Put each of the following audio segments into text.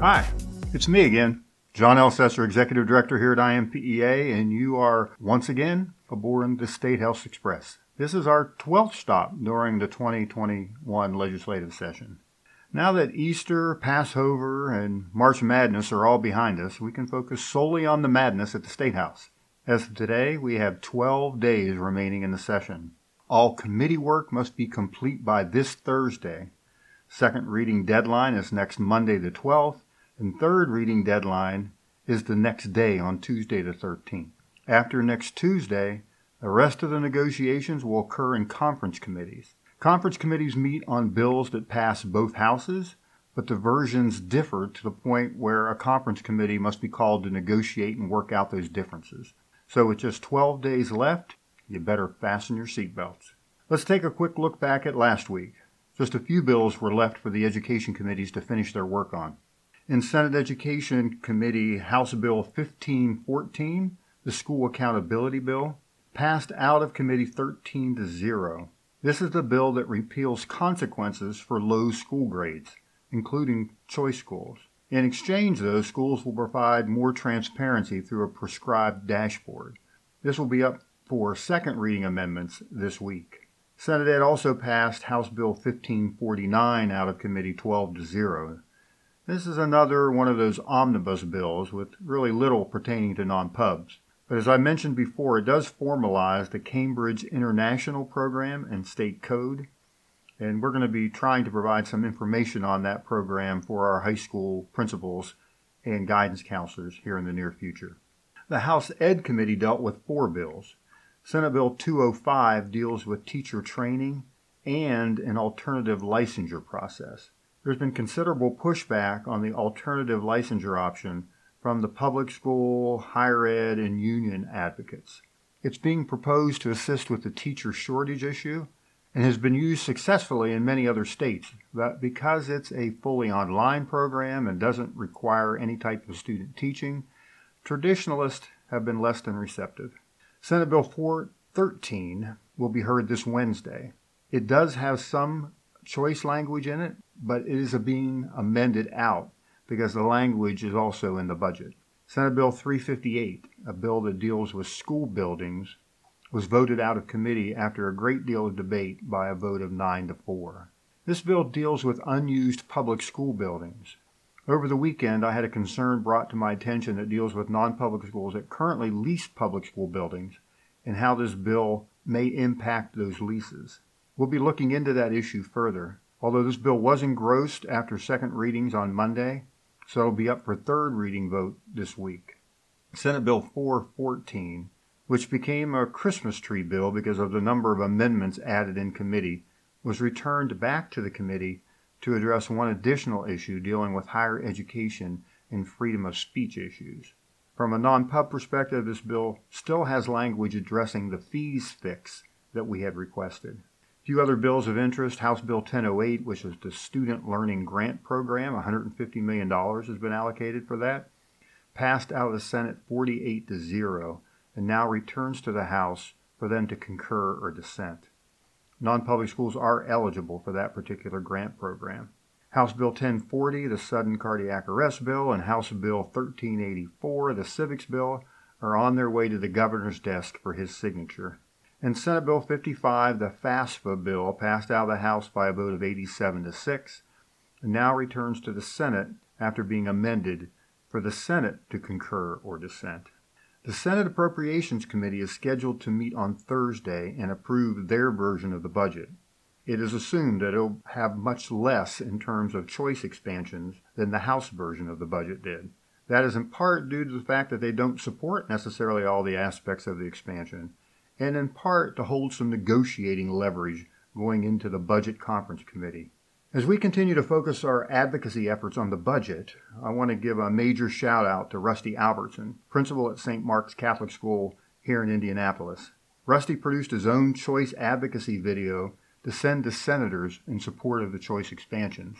Hi, it's me again, John Elcesser, Executive Director here at INPEA, and you are once again aboard the State House Express. This is our 12th stop during the 2021 legislative session. Now that Easter, Passover, and March Madness are all behind us, we can focus solely on the madness at the State House. As of today, we have 12 days remaining in the session. All committee work must be complete by this Thursday. Second reading deadline is next Monday the 12th, and third reading deadline is the next day on Tuesday the 13th. After next Tuesday, the rest of the negotiations will occur in conference committees. Conference committees meet on bills that pass both houses, but the versions differ to the point where a conference committee must be called to negotiate and work out those differences. So, with just 12 days left, you better fasten your seatbelts. Let's take a quick look back at last week. Just a few bills were left for the education committees to finish their work on. In Senate Education Committee, House Bill 1514, the School Accountability Bill, passed out of committee 13 to 0. This is the bill that repeals consequences for low school grades, including choice schools. In exchange, though, schools will provide more transparency through a prescribed dashboard. This will be up for second reading amendments this week. Senate Ed also passed House Bill 1549 out of committee 12 to 0. This is another one of those omnibus bills with really little pertaining to non-pubs. But as I mentioned before, it does formalize the Cambridge International Program and State Code. And we're going to be trying to provide some information on that program for our high school principals and guidance counselors here in the near future. The House Ed Committee dealt with four bills. Senate Bill 205 deals with teacher training and an alternative licensure process. There's been considerable pushback on the alternative licensure option from the public school, higher ed, and union advocates. It's being proposed to assist with the teacher shortage issue and has been used successfully in many other states. But because it's a fully online program and doesn't require any type of student teaching, traditionalists have been less than receptive. Senate Bill 413 will be heard this Wednesday. It does have some choice language in it, but it is being amended out because the language is also in the budget. Senate Bill 358, a bill that deals with school buildings, was voted out of committee after a great deal of debate by a vote of 9 to 4. This bill deals with unused public school buildings. Over the weekend, I had a concern brought to my attention that deals with non public schools that currently lease public school buildings and how this bill may impact those leases. We'll be looking into that issue further. Although this bill was engrossed after second readings on Monday, so it'll be up for third reading vote this week. Senate Bill 414, which became a Christmas tree bill because of the number of amendments added in committee, was returned back to the committee to address one additional issue dealing with higher education and freedom of speech issues. From a non-pub perspective, this bill still has language addressing the fees fix that we had requested few other bills of interest House Bill 1008, which is the Student Learning Grant Program, $150 million has been allocated for that, passed out of the Senate 48 to 0 and now returns to the House for them to concur or dissent. Non public schools are eligible for that particular grant program. House Bill 1040, the Sudden Cardiac Arrest Bill, and House Bill 1384, the Civics Bill, are on their way to the governor's desk for his signature. And Senate Bill 55, the FAFSA bill, passed out of the House by a vote of 87 to 6, and now returns to the Senate after being amended for the Senate to concur or dissent. The Senate Appropriations Committee is scheduled to meet on Thursday and approve their version of the budget. It is assumed that it will have much less in terms of choice expansions than the House version of the budget did. That is in part due to the fact that they don't support necessarily all the aspects of the expansion, and in part to hold some negotiating leverage going into the Budget Conference Committee. As we continue to focus our advocacy efforts on the budget, I want to give a major shout out to Rusty Albertson, principal at St. Mark's Catholic School here in Indianapolis. Rusty produced his own choice advocacy video to send to senators in support of the choice expansions.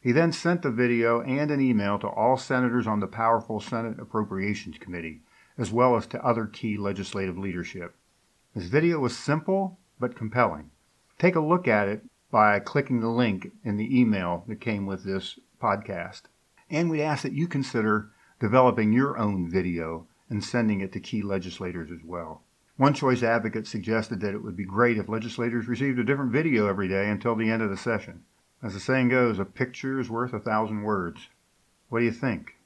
He then sent the video and an email to all senators on the powerful Senate Appropriations Committee, as well as to other key legislative leadership. This video was simple but compelling. Take a look at it by clicking the link in the email that came with this podcast. And we'd ask that you consider developing your own video and sending it to key legislators as well. One choice advocate suggested that it would be great if legislators received a different video every day until the end of the session. As the saying goes, a picture is worth a thousand words. What do you think?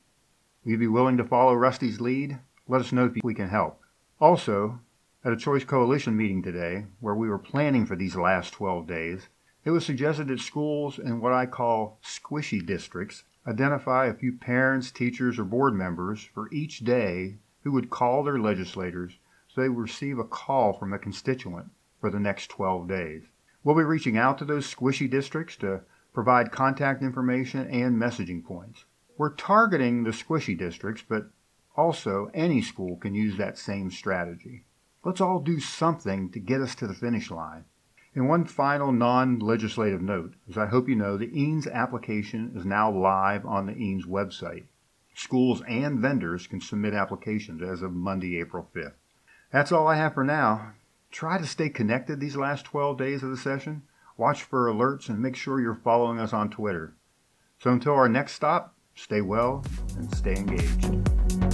Will you be willing to follow Rusty's lead? Let us know if we can help. Also, at a Choice Coalition meeting today, where we were planning for these last 12 days, it was suggested that schools in what I call squishy districts identify a few parents, teachers, or board members for each day who would call their legislators so they would receive a call from a constituent for the next 12 days. We'll be reaching out to those squishy districts to provide contact information and messaging points. We're targeting the squishy districts, but also any school can use that same strategy. Let's all do something to get us to the finish line. And one final non legislative note, as I hope you know, the EANS application is now live on the EANS website. Schools and vendors can submit applications as of Monday, April 5th. That's all I have for now. Try to stay connected these last 12 days of the session. Watch for alerts and make sure you're following us on Twitter. So until our next stop, stay well and stay engaged.